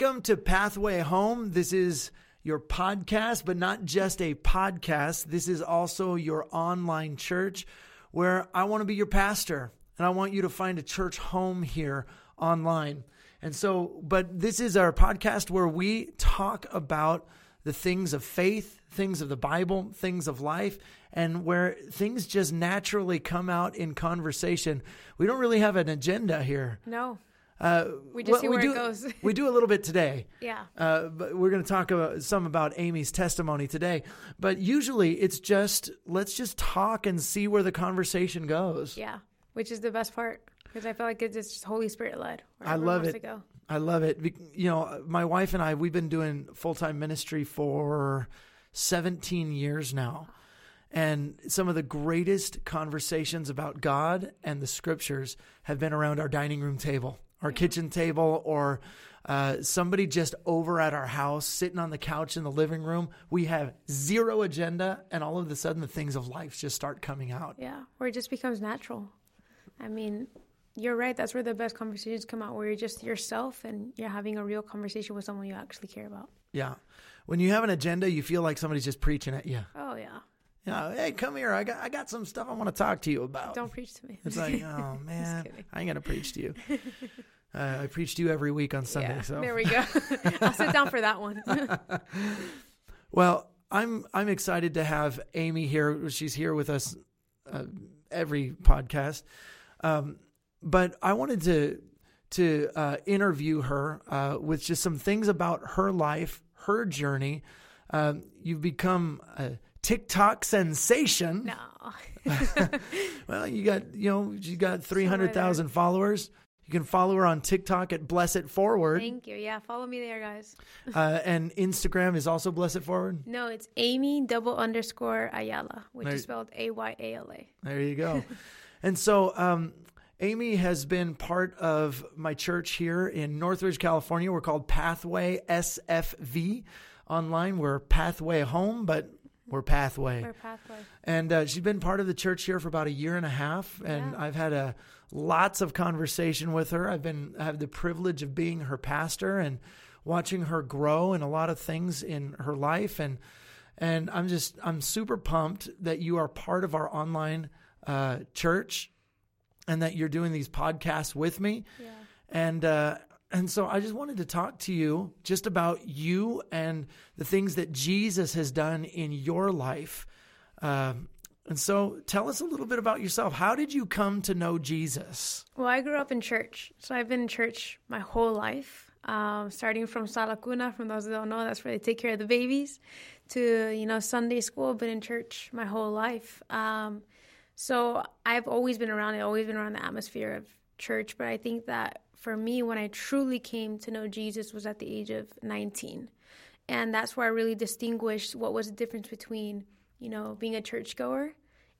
Welcome to Pathway Home. This is your podcast, but not just a podcast. This is also your online church where I want to be your pastor and I want you to find a church home here online. And so, but this is our podcast where we talk about the things of faith, things of the Bible, things of life, and where things just naturally come out in conversation. We don't really have an agenda here. No. Uh, We just well, see where it do, goes. we do a little bit today. Yeah. Uh, but we're going to talk about some about Amy's testimony today. But usually it's just let's just talk and see where the conversation goes. Yeah. Which is the best part because I feel like it's just Holy Spirit led. I love it. I love it. You know, my wife and I, we've been doing full time ministry for 17 years now. And some of the greatest conversations about God and the scriptures have been around our dining room table, our kitchen table, or uh, somebody just over at our house sitting on the couch in the living room. We have zero agenda, and all of a sudden the things of life just start coming out. Yeah. Where it just becomes natural. I mean, you're right. That's where the best conversations come out, where you're just yourself and you're having a real conversation with someone you actually care about. Yeah. When you have an agenda, you feel like somebody's just preaching at you. Oh, yeah. Yeah, hey, come here. I got I got some stuff I want to talk to you about. Don't preach to me. It's like, oh man. I ain't gonna preach to you. Uh, I preach to you every week on Sunday. yeah. so There we go. I'll sit down for that one. well, I'm I'm excited to have Amy here. She's here with us uh, every podcast, um, but I wanted to to uh, interview her uh, with just some things about her life, her journey. Um, you've become a TikTok sensation. no. Well, you got you know you got three hundred thousand followers. You can follow her on TikTok at Bless It Forward, Thank you. Yeah. Follow me there, guys. uh, and Instagram is also Bless It Forward. No, it's Amy double underscore Ayala, which There- is spelled A Y A L A. There you go. and so, um, Amy has been part of my church here in Northridge, California. We're called Pathway SFV. Online, we're Pathway Home, but we're Pathway. Or pathway. And uh, she's been part of the church here for about a year and a half, and Yeah. I've had a lots of conversation with her. I've been I have the privilege of being her pastor and watching her grow in a lot of things in her life, and and I'm just I'm super pumped that you are part of our online uh, church, and that you're doing these podcasts with me, Yeah. and. Uh, and so I just wanted to talk to you just about you and the things that Jesus has done in your life. Um, and so tell us a little bit about yourself. How did you come to know Jesus? Well, I grew up in church, so I've been in church my whole life. Um, starting from Sala Cuna, from those that don't know, that's where they take care of the babies, to you know Sunday school. Been in church my whole life, um, so I've always been around it. Always been around the atmosphere of church. But I think that for me, when I truly came to know Jesus, was at the age of 19, and that's where I really distinguished what was the difference between you know being a churchgoer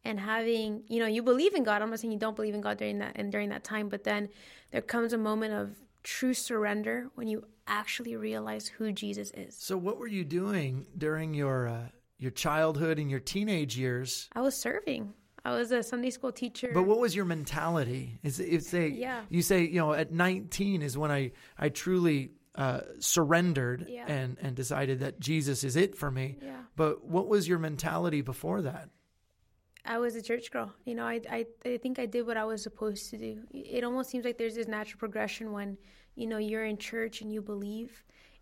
and having you know you believe in god. I'm not saying you don't believe in god during that and during that time but then there comes a moment of true surrender when you actually realize who jesus is. So, what were you doing during your uh, your childhood and your teenage years? i was serving i was a sunday school teacher But what was your mentality? Is if say Yeah. you say you know at 19 is when I I truly uh, surrendered Yeah. and and decided that Jesus is it for me. yeah But what was your mentality before that? i was a church girl you know I, I i think i did what i was supposed to do it almost seems like there's this natural progression when you know you're in church and you believe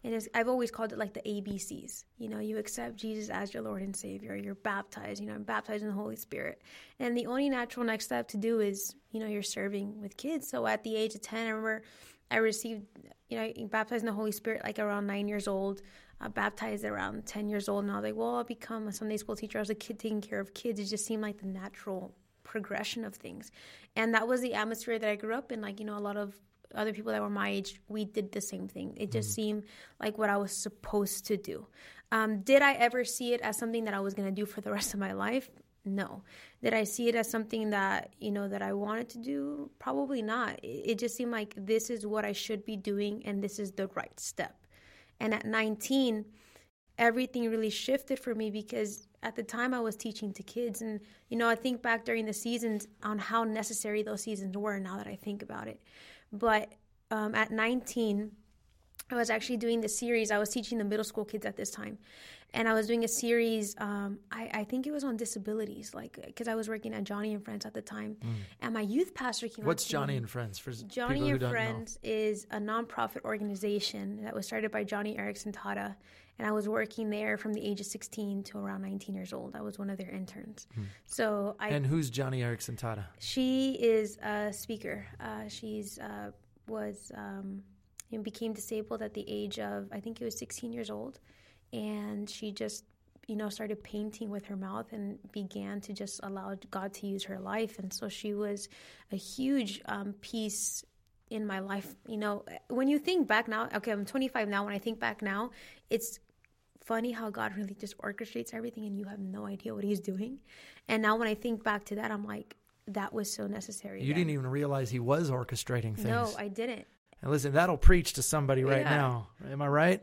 and it's, I've always called it like the ABCs. You know, you accept Jesus as your Lord and Savior. You're baptized. You know, I'm baptized in the Holy Spirit. And the only natural next step to do is, you know, you're serving with kids. So at the age of 10, I remember I received, you know, baptized in the Holy Spirit like around nine years old. Uh, baptized around 10 years old. And I was like, well, I'll become a Sunday school teacher. I was a kid taking care of kids. It just seemed like the natural progression of things. And that was the atmosphere that I grew up in. Like, you know, a lot of other people that were my age, we did the same thing. It just seemed like what I was supposed to do. Um, did I ever see it as something that I was going to do for the rest of my life? No. Did I see it as something that, you know, that I wanted to do? Probably not. It, it just seemed like this is what I should be doing and this is the right step. And at 19, everything really shifted for me because at the time I was teaching to kids. And, you know, I think back during the seasons on how necessary those seasons were now that I think about it. But um, at 19, I was actually doing the series. I was teaching the middle school kids at this time, and I was doing a series. Um, I, I, think it was on disabilities, like because I was working at Joni and Friends at the time, mm. and my youth pastor came. What's Joni me. and Friends? For Joni and Friends is a nonprofit organization that was started by Joni Eareckson Tada, and I was working there from the age of 16 to around 19 years old. I was one of their interns. Hmm. So I and who's Joni Eareckson Tada? She is a speaker. Uh, she's uh, was. Um, and became disabled at the age of I think it was 16 years old, and she just you know started painting with her mouth and began to just allow God to use her life, and so she was a huge um, piece in my life. You know, when you think back now, okay, I'm 25 now. When I think back now, it's funny how God really just orchestrates everything and you have no idea what He's doing. And now when I think back to that, I'm like, that was so necessary. You then. didn't even realize He was orchestrating things. No, I didn't. And listen, that'll preach to somebody right yeah. now. Am I right?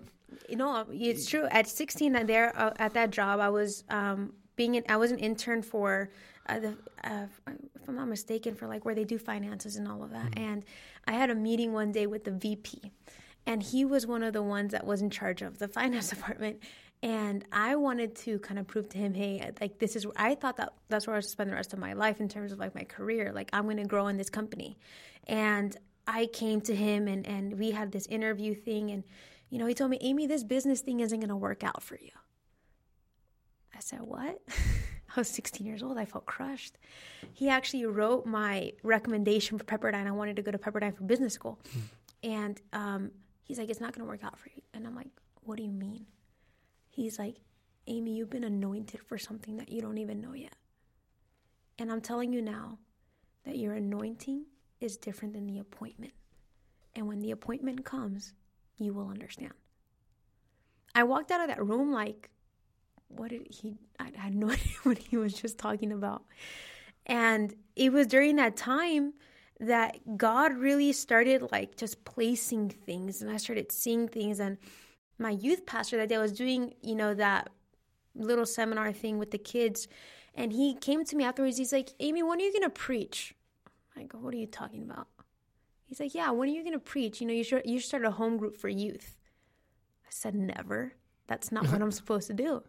You know, it's true. At 16, there uh, at that job, I was um, being an, I was an intern for uh, the, uh, if I'm not mistaken, for like where they do finances and all of that. Mm-hmm. And I had a meeting one day with the VP, and he was one of the ones that was in charge of the finance department. And I wanted to kind of prove to him, hey, like this is. I thought that that's where I was spend the rest of my life in terms of like my career. Like I'm going to grow in this company, and I came to him and, and we had this interview thing. And, you know, he told me, Amy, this business thing isn't going to work out for you. I said, What? I was 16 years old. I felt crushed. He actually wrote my recommendation for Pepperdine. I wanted to go to Pepperdine for business school. Hmm. And um, he's like, It's not going to work out for you. And I'm like, What do you mean? He's like, Amy, you've been anointed for something that you don't even know yet. And I'm telling you now that your anointing is different than the appointment. And when the appointment comes, you will understand. I walked out of that room like, what did he, I had no idea what he was just talking about. And it was during that time that God really started like just placing things and I started seeing things. And my youth pastor that day was doing, you know, that little seminar thing with the kids. And he came to me afterwards. He's like, Amy, when are you going to preach? I go, what are you talking about? He's like, yeah, when are you going to preach? You know, you should, you should start a home group for youth. I said, never. That's not what I'm supposed to do.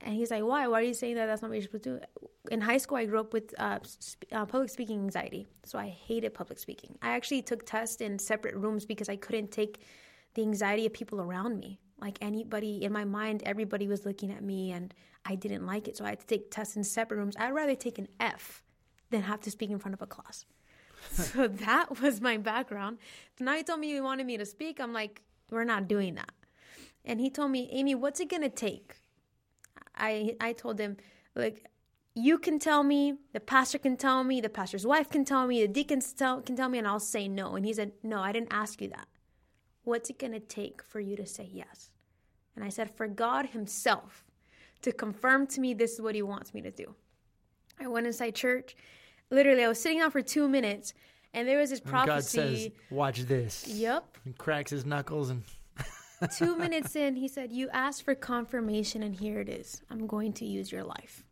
And he's like, why? Why are you saying that that's not what you're supposed to do? In high school, I grew up with uh, sp- uh, public speaking anxiety. So I hated public speaking. I actually took tests in separate rooms because I couldn't take the anxiety of people around me. Like anybody in my mind, everybody was looking at me and I didn't like it. So I had to take tests in separate rooms. I'd rather take an F than have to speak in front of a class. so that was my background. Now he told me he wanted me to speak. I'm like, we're not doing that. And he told me, Amy, what's it gonna take? I I told him, like, you can tell me, the pastor can tell me, the pastor's wife can tell me, the deacons tell, can tell me, and I'll say no. And he said, No, I didn't ask you that. What's it gonna take for you to say yes? And I said, For God Himself to confirm to me this is what He wants me to do. I went inside church literally, I was sitting down for two minutes, and there was this prophecy. God says, "Watch this." Yep. And cracks his knuckles and. two minutes in, he said, "You asked for confirmation, and here it is. I'm going to use your life."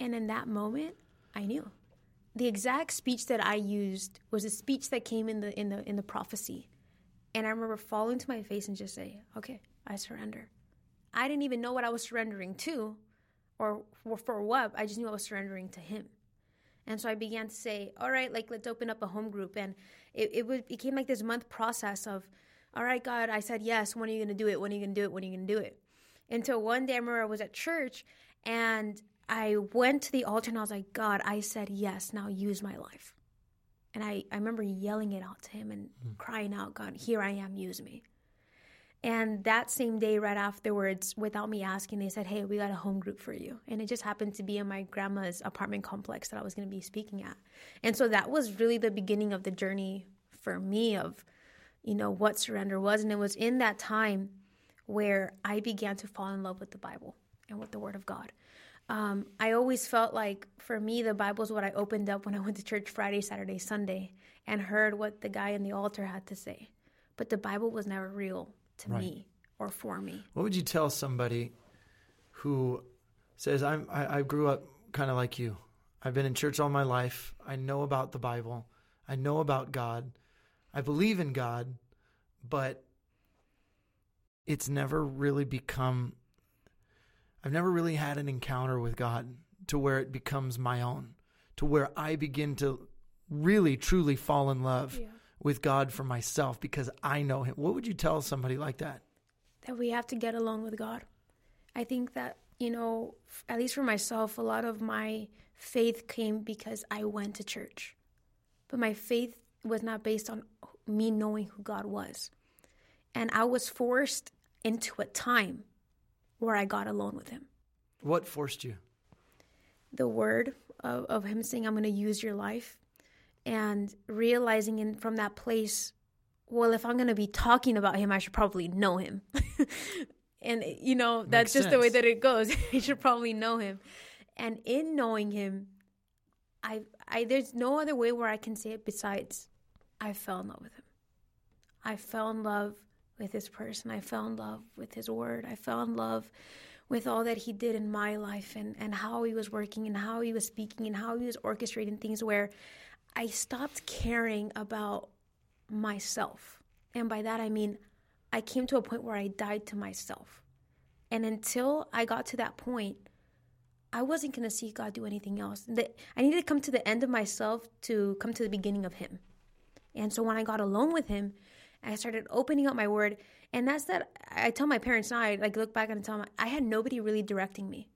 And in that moment, I knew. The exact speech that I used was a speech that came in the in the in the prophecy. And I remember falling to my face and just say, "Okay, I surrender." I didn't even know what I was surrendering to or for, what. I just knew I was surrendering to him. And so I began to say, all right, like let's open up a home group. And it, it was, became like this month process of, all right, God, I said yes. When are you going to do it? When are you going to do it? When are you going to do it? Until one day I remember I was at church and I went to the altar and I was like, God, I said yes. Now use my life. And I, I remember yelling it out to him and mm. crying out, God, here I am, use me. And that same day, right afterwards, without me asking, they said, Hey, we got a home group for you. And it just happened to be in my grandma's apartment complex that I was going to be speaking at. And so that was really the beginning of the journey for me of, you know, what surrender was. And it was in that time where I began to fall in love with the Bible and with the Word of God. Um, I always felt like for me, the Bible is what I opened up when I went to church Friday, Saturday, Sunday, and heard what the guy in the altar had to say. But the Bible was never real to right. me or for me. What would you tell somebody who says, I'm, I, I grew up kind of like you? I've been in church all my life. I know about the Bible. I know about God. I believe in God, but it's never really become I've never really had an encounter with God to where it becomes my own, to where I begin to really truly fall in love Yeah. With God for myself because I know him. What would you tell somebody like that? that we have to get along with God. I think that, you know, at least for myself, a lot of my faith came because I went to church. But my faith was not based on me knowing who God was. And I was forced into a time where I got alone with Him. What forced you? The word of, of Him saying, I'm going to use your life, and realizing in, from that place, well, if I'm going to be talking about Him, I should probably know Him. and, you know, that's Makes just the way that it goes. you should probably know Him. And in knowing Him, I, I, there's no other way where I can say it besides I fell in love with Him. I fell in love with His person. I fell in love with His word. I fell in love with all that he did in my life and, and how he was working and how he was speaking and how he was orchestrating things where I stopped caring about myself. And by that I mean I came to a point where I died to myself. And until I got to that point, I wasn't going to see God do anything else. I needed to come to the end of myself to come to the beginning of him. And so when I got alone with him, I started opening up my word. And that's that I tell my parents now, I like look back and tell them I had nobody really directing me.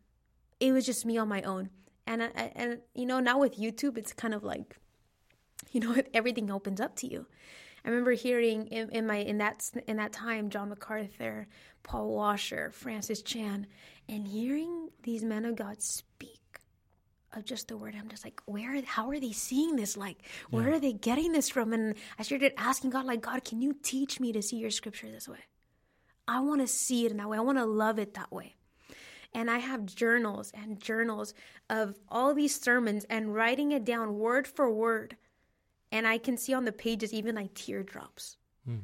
It was just me on my own. And I, I- and you know, now with YouTube, it's kind of like, you know, everything opens up to you. I remember hearing in, in my in that in that time John MacArthur, Paul Washer, Francis Chan, and hearing these men of God speak of just the word. I'm just like, where? How are they seeing this? Like, where are they getting this from? And I started asking God, like, God, can you teach me to see your scripture this way? I want to see it in that way. I want to love it that way. And I have journals and journals of all these sermons and writing it down word for word. And I can see on the pages even like teardrops. Hmm.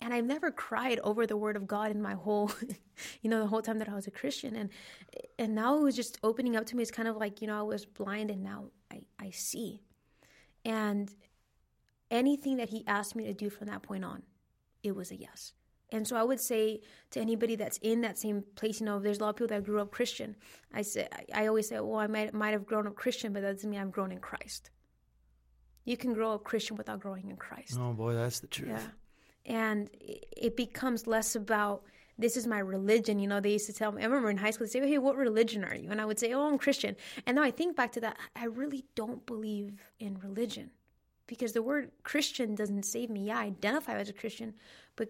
And I've never cried over the word of God in my whole, you know, the whole time that I was a Christian. And and now it was just opening up to me. It's kind of like, you know, I was blind and now I, I see. And anything that he asked me to do from that point on, it was a yes. And so I would say to anybody that's in that same place, you know, there's a lot of people that grew up Christian. I say, I always say, well, I might might have grown up Christian, but that doesn't mean I've grown in Christ. You can grow up Christian without growing in Christ. Oh boy, that's the truth. Yeah. And it- it becomes less about this is my religion. You know, they used to tell me, I remember in high school, they say, hey, what religion are you? And I would say, oh, I'm Christian. And now I think back to that, I really don't believe in religion because the word Christian doesn't save me. Yeah, I identify as a Christian, but,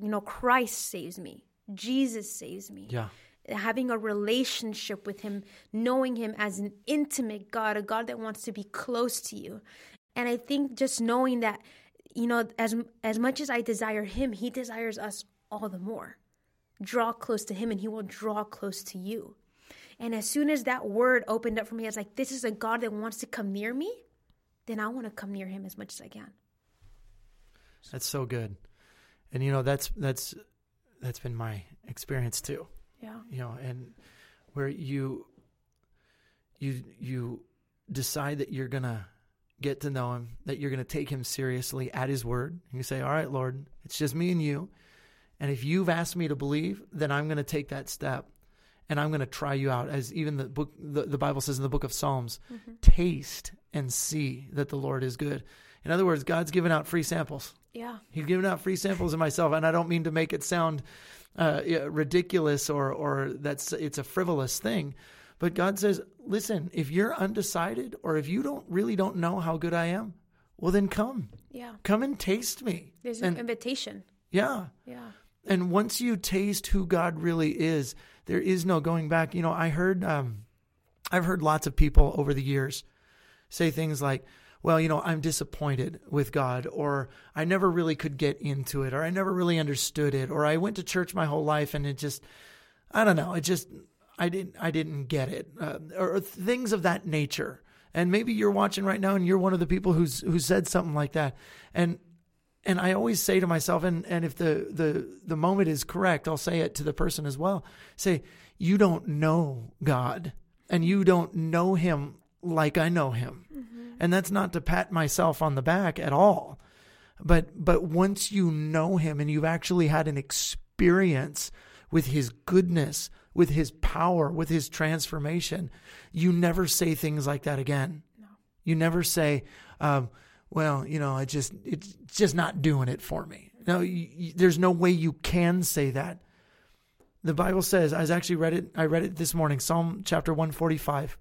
you know, Christ saves me, Jesus saves me Yeah. having a relationship with him, knowing him as an intimate God, a God that wants to be close to you. And I think just knowing that, you know, as as much as I desire him, he desires us all the more. Draw close to him and he will draw close to you. And as soon as that word opened up for me, I was like, this is a God that wants to come near me, then I want to come near him as much as I can. That's so good. And you know, that's that's that's been my experience too. Yeah. You know, and where you you you decide that you're gonna get to know him, that you're gonna take him seriously at his word. You say, All right, Lord, it's just me and you. And if you've asked me to believe, then I'm gonna take that step and I'm gonna try you out. As even the book the, the Bible says in the book of Psalms, taste and see that the Lord is good. In other words, God's given out free samples. Yeah. He's given out free samples of myself, and I don't mean to make it sound uh, ridiculous or or that's it's a frivolous thing. But God says, listen, if you're undecided or if you don't really don't know how good I am, well then come, Yeah. come and taste me. There's and an invitation. yeah, Yeah. and once you taste who God really is, there is no going back. You know, I heard, um, I've heard lots of people over the years say things like, well, you know, I'm disappointed with God, or I never really could get into it, or I never really understood it, or I went to church my whole life and it just, I don't know, it just, I didn't, I didn't get it, uh, or things of that nature. And maybe you're watching right now and you're one of the people who's, who said something like that. And, and I always say to myself, and, and if the, the, the moment is correct, I'll say it to the person as well. Say, you don't know God and you don't know him like I know him. And that's not to pat myself on the back at all. But but once you know him and you've actually had an experience with his goodness, with his power, with his transformation, you never say things like that again. No. You never say, um, well, you know, it just it's just not doing it for me. No, you, you, there's no way you can say that. The Bible says, I actually read it. I read it this morning. Psalm chapter 145.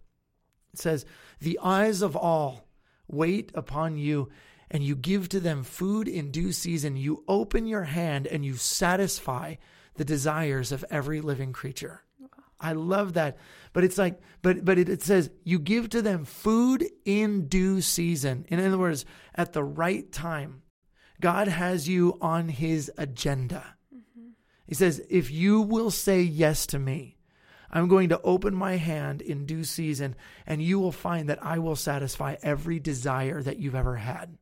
It says, "The eyes of all wait upon you, and you give to them food in due season. You open your hand and you satisfy the desires of every living creature." I love that. But it's like, but but it, it says you give to them food in due season. In other words, at the right time. God has you on his agenda. Mm-hmm. He says, if you will say yes to me, I'm going to open my hand in due season, and you will find that I will satisfy every desire that you've ever had.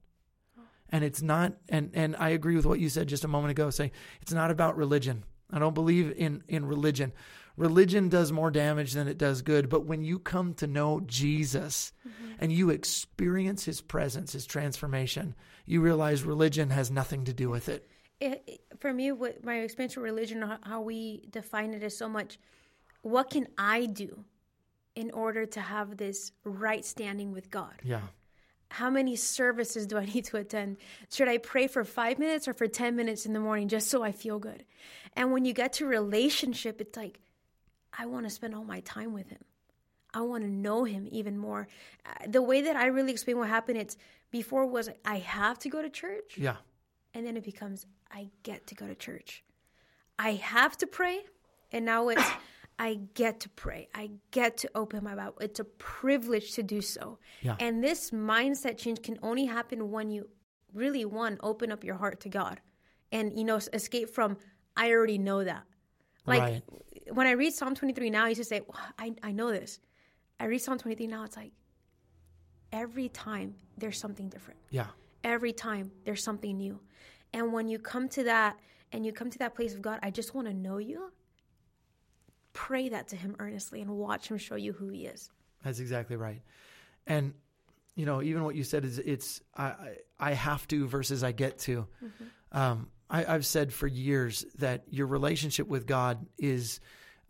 And it's not, and, and I agree with what you said just a moment ago, saying it's not about religion. I don't believe in, in religion religion does more damage than it does good. But when you come to know Jesus mm-hmm. and you experience his presence, his transformation, you realize religion has nothing to do with it. it, for me, what my experience with religion, how we define it is so much what can I do in order to have this right standing with God? Yeah. How many services do I need to attend? Should I pray for five minutes or for 10 minutes in the morning just so I feel good? And when you get to relationship, it's like, I want to spend all my time with him. I want to know him even more. Uh, the way that I really explain what happened, it's before was I have to go to church. Yeah. And then it becomes I get to go to church. I have to pray. And now it's I get to pray. I get to open my Bible. It's a privilege to do so. Yeah. And this mindset change can only happen when you really, one, open up your heart to God and, you know, escape from, I already know that. Like, right when I read Psalm 23 now, I used to say, well, I, I know this. I read Psalm 23 now, it's like every time there's something different. Yeah. Every time there's something new. And when you come to that and you come to that place of God, I just want to know you, pray that to Him earnestly and watch Him show you who He is. That's exactly right. And, you know, even what you said is it's, I, I have to versus I get to. Mm-hmm. Um, I, have said for years that your relationship with God is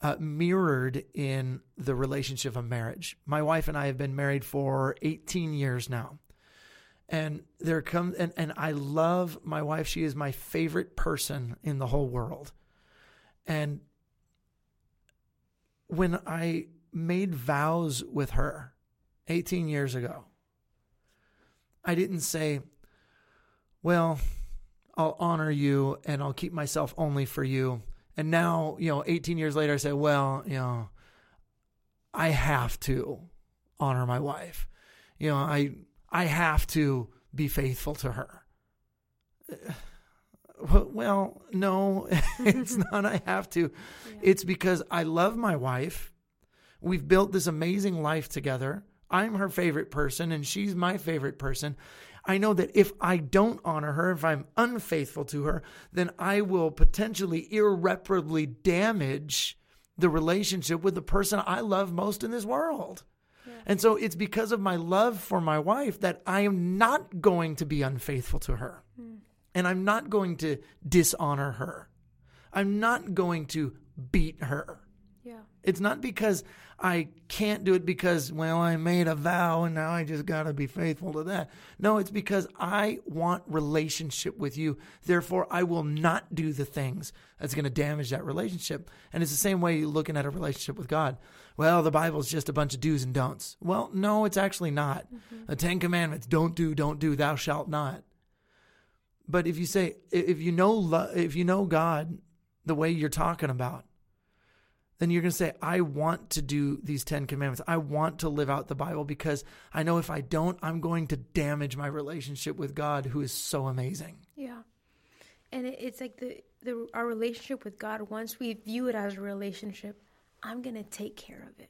uh, mirrored in the relationship of marriage. My wife and I have been married for 18 years now. And there comes and, and I love my wife. She is my favorite person in the whole world. And when I made vows with her 18 years ago, I didn't say, well, I'll honor you and I'll keep myself only for you. And now, you know, 18 years later, I say, well, you know, I have to honor my wife. You know, I I have to be faithful to her. Well, no, it's not. I have to. Yeah. It's because I love my wife. We've built this amazing life together. I'm her favorite person and she's my favorite person. I know that if I don't honor her, if I'm unfaithful to her, then I will potentially irreparably damage the relationship with the person I love most in this world. Yeah. And so it's because of my love for my wife that I am not going to be unfaithful to her. Mm. And I'm not going to dishonor her. I'm not going to beat her. It's not because I can't do it because, well, I made a vow and now I just got to be faithful to that. No, it's because I want relationship with you. Therefore, I will not do the things that's going to damage that relationship. And it's the same way you're looking at a relationship with God. Well, the Bible is just a bunch of do's and don'ts. Well, no, it's actually not. Mm-hmm. The Ten Commandments don't do, don't do, thou shalt not. But if you say, if you know, if you know God the way you're talking about, then you're going to say, I want to do these 10 commandments. I want to live out the Bible because I know if I don't, I'm going to damage my relationship with God, who is so amazing. Yeah. And it's like the, the our relationship with God, once we view it as a relationship, I'm going to take care of it.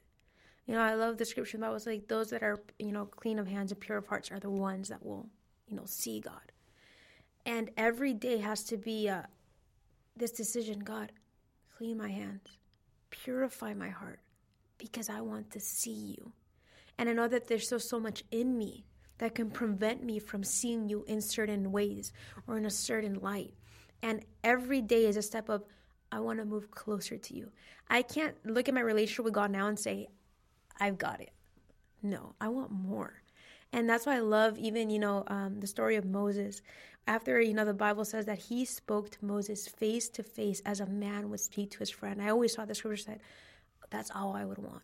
You know, I love the scripture that was like, those that are, you know, clean of hands and pure of hearts are the ones that will, you know, see God. And every day has to be uh, this decision God, clean my hands purify my heart because I want to see you. And I know that there's still so much in me that can prevent me from seeing you in certain ways or in a certain light. And every day is a step of I want to move closer to you. I can't look at my relationship with God now and say, I've got it. No, I want more. And that's why I love even, you know, um, the story of Moses. After, you know, the Bible says that he spoke to Moses face to face as a man would speak to his friend. I always thought the scripture said, that's all I would want.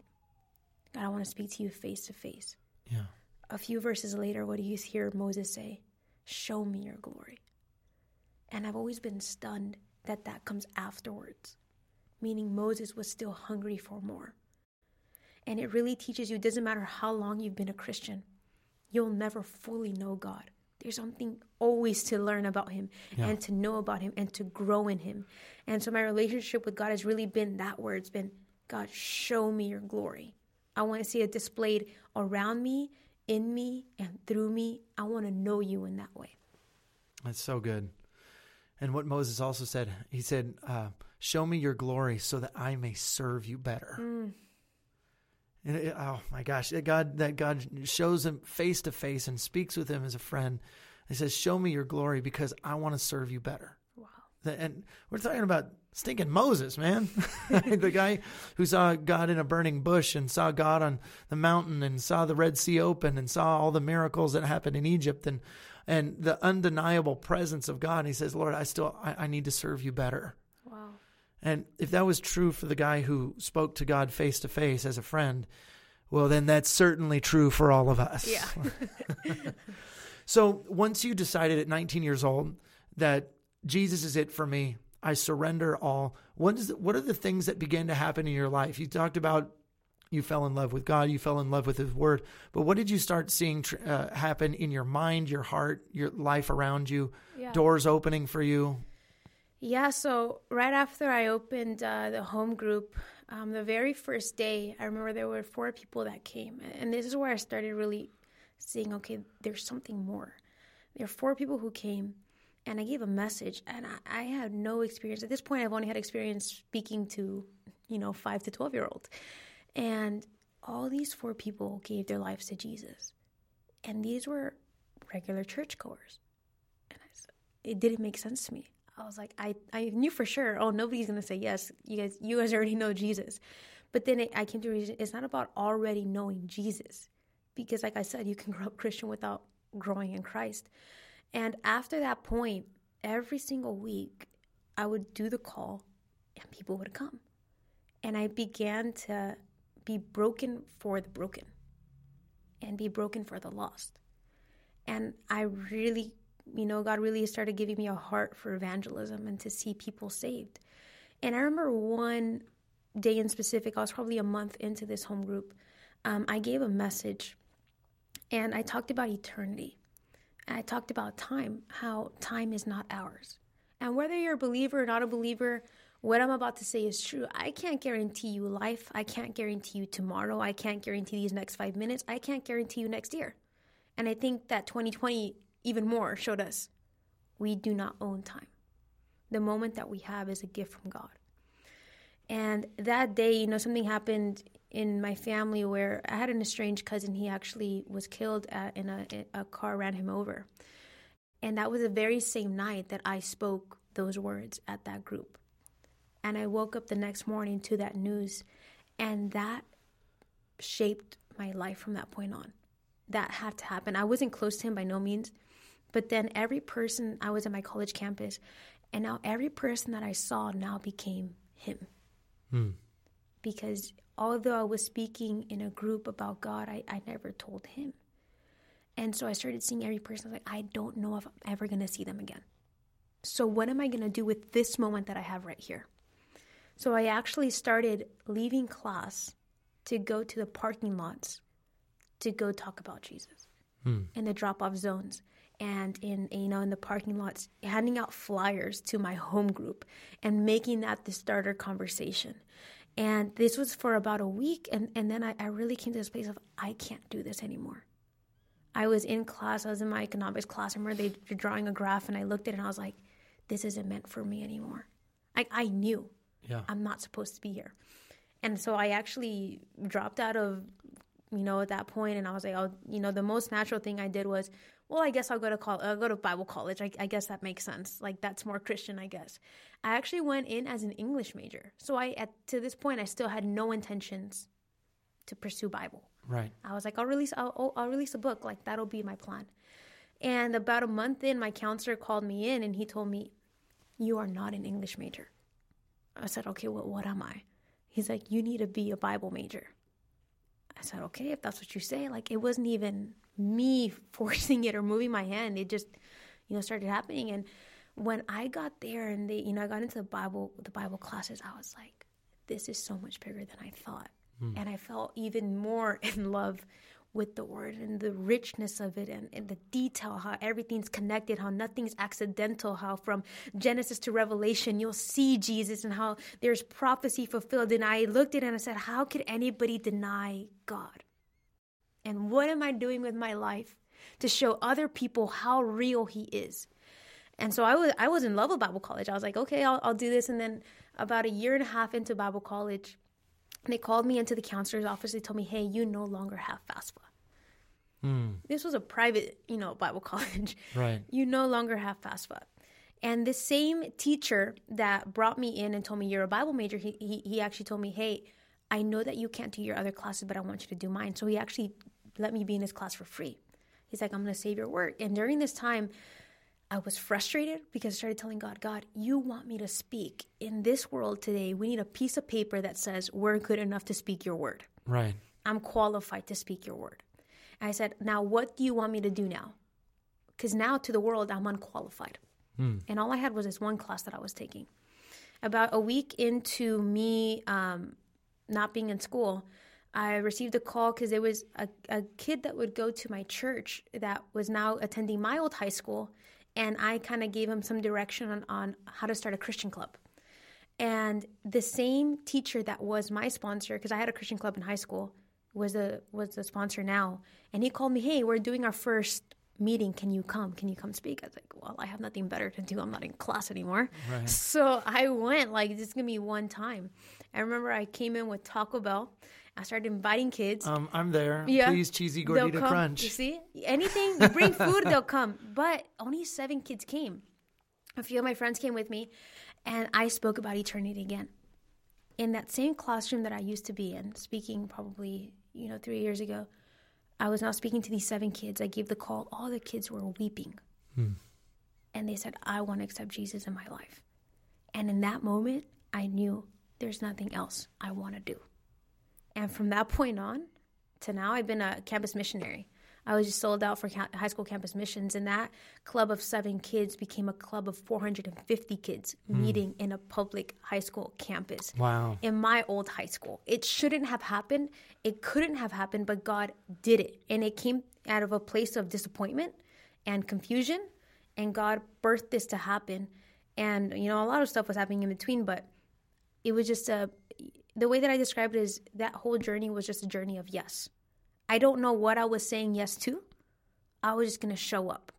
God, I want to speak to you face to face. Yeah. A few verses later, what do you hear Moses say? Show me your glory. And I've always been stunned that that comes afterwards, meaning Moses was still hungry for more. And it really teaches you it doesn't matter how long you've been a Christian, you'll never fully know God. There's something always to learn about Him yeah. and to know about Him and to grow in Him. And so my relationship with God has really been that where it's been, God, show me your glory. I want to see it displayed around me, in me, and through me. I want to know you in that way. That's so good. And what Moses also said, he said, uh, Show me your glory so that I may serve you better. Mm. It, oh my gosh, that God, that God shows him face to face and speaks with him as a friend. He says, Show me your glory because I want to serve you better. Wow. And we're talking about stinking Moses, man. the guy who saw God in a burning bush and saw God on the mountain and saw the Red Sea open and saw all the miracles that happened in Egypt and and the undeniable presence of God. And he says, Lord, I still I, I need to serve you better. And if that was true for the guy who spoke to God face to face as a friend, well then that's certainly true for all of us. Yeah. so once you decided at 19 years old that Jesus is it for me, I surrender all. What is what are the things that began to happen in your life? You talked about you fell in love with God, you fell in love with His Word, but what did you start seeing uh, happen in your mind, your heart, your life around you? Yeah. Doors opening for you. Yeah. So right after I opened uh, the home group, um, the very first day, I remember there were four people that came, and this is where I started really seeing, okay, there's something more. There are four people who came and I gave a message, and I, I, had no experience at this point. I've only had experience speaking to, you know, five to twelve year olds, and all these four people gave their lives to Jesus, and these were regular churchgoers, and I, it didn't make sense to me. I was like, I, I knew for sure. Oh, nobody's gonna say yes. You guys, you guys already know Jesus, but then it, I came to reason it's not about already knowing Jesus, because like I said, you can grow up Christian without growing in Christ. And after that point, every single week, I would do the call and people would come. And I began to be broken for the broken and be broken for the lost. And I really, you know, God really started giving me a heart for evangelism and to see people saved. And I remember one day in specific, I was probably a month into this home group. Um, I gave a message and I talked about eternity. And I talked about time, how time is not ours. And whether you're a believer or not a believer, what I'm about to say is true. I can't guarantee you life. I can't guarantee you tomorrow. I can't guarantee these next five minutes. I can't guarantee you next year. And I think that 2020 even more showed us we do not own time. The moment that we have is a gift from God. And that day, you know, something happened in my family where I had an estranged cousin. He actually was killed at, in a, a car ran him over. And that was the very same night that I spoke those words at that group. And I woke up the next morning to that news, and that shaped my life from that point on. That had to happen. I wasn't close to him by no means, but then every person, I was at my college campus, and now every person that I saw now became him. Hmm. Because although I was speaking in a group about God, I, I never told him. And so I started seeing every person like, I don't know if I'm ever going to see them again. So, what am I going to do with this moment that I have right here? So, I actually started leaving class to go to the parking lots to go talk about Jesus hmm. in the drop off zones and in you know in the parking lots handing out flyers to my home group and making that the starter conversation and this was for about a week. And, and then I, I really came to this place of, I can't do this anymore. I was in class, I was in my economics classroom remember they were drawing a graph, and I looked at it and I was like, this isn't meant for me anymore. I, I knew yeah. I'm not supposed to be here. And so I actually dropped out of, you know, at that point, and I was like, oh, you know, the most natural thing I did was well, I guess I'll go to call, I'll go to Bible college. I, I guess that makes sense. Like that's more Christian, I guess. I actually went in as an English major. So I, at to this point, I still had no intentions to pursue Bible. Right. I was like, I'll release, I'll, I'll, I'll release a book. Like that'll be my plan. And about a month in, my counselor called me in and he told me, "You are not an English major." I said, "Okay, well, what am I?" He's like, "You need to be a Bible major." I said, "Okay, if that's what you say." Like it wasn't even me forcing it or moving my hand. It just, you know, started happening. And when I got there and they, you know, I got into the Bible, the Bible classes, I was like, "This is so much bigger than I thought." Hmm. And I felt even more in love with the word and the richness of it and, and the detail, how everything's connected, how nothing's accidental, how from Genesis to Revelation you'll see Jesus and how there's prophecy fulfilled. And I looked at it and I said, How could anybody deny God? And what am I doing with my life to show other people how real He is? And so I was I was in love with Bible college. I was like, okay, I'll, I'll do this. And then about a year and a half into Bible college, they called me into the counselor's office. They told me, hey, you no longer have FAFSA. Hmm. This was a private, you know, Bible college. Right. You no longer have FAFSA. And the same teacher that brought me in and told me you're a Bible major, he, he, he actually told me, hey, I know that you can't do your other classes, but I want you to do mine. So he actually let me be in his class for free. He's like, I'm going to save your work. And during this time, I was frustrated because I started telling God, God, you want me to speak. In this world today, we need a piece of paper that says we're good enough to speak your word. Right. I'm qualified to speak your word. I said, Now, what do you want me to do now? Because now to the world, I'm unqualified. And all I had was this one class that I was taking. About a week into me um, not being in school, I received a call because there was a, a kid that would go to my church that was now attending my old high school. And I kind of gave him some direction on, on how to start a Christian club. And the same teacher that was my sponsor, because I had a Christian club in high school, was the was the sponsor now. And he called me, "Hey, we're doing our first meeting. Can you come? Can you come speak?" I was like, "Well, I have nothing better to do. I'm not in class anymore." Right. So I went. Like this is gonna be one time. I remember I came in with Taco Bell. I started inviting kids. Um, I'm there. Yeah. Please, cheesy gordita come. crunch. You see, anything you bring food, they'll come. But only seven kids came. A few of my friends came with me, and I spoke about eternity again. In that same classroom that I used to be in, speaking probably you know three years ago, I was now speaking to these seven kids. I gave the call. All the kids were weeping, hmm. and they said, "I want to accept Jesus in my life." And in that moment, I knew there's nothing else I want to do. And from that point on to now, I've been a campus missionary. I was just sold out for high school campus missions, and that club of seven kids became a club of 450 kids hmm. meeting in a public high school campus Wow. in my old high school. It shouldn't have happened. It couldn't have happened, but God did it. And it came out of a place of disappointment and confusion, and God birthed this to happen. And, you know, a lot of stuff was happening in between, but it was just a, the way that I described it is that whole journey was just a journey of yes. I don't know what I was saying yes to. I was just going to show up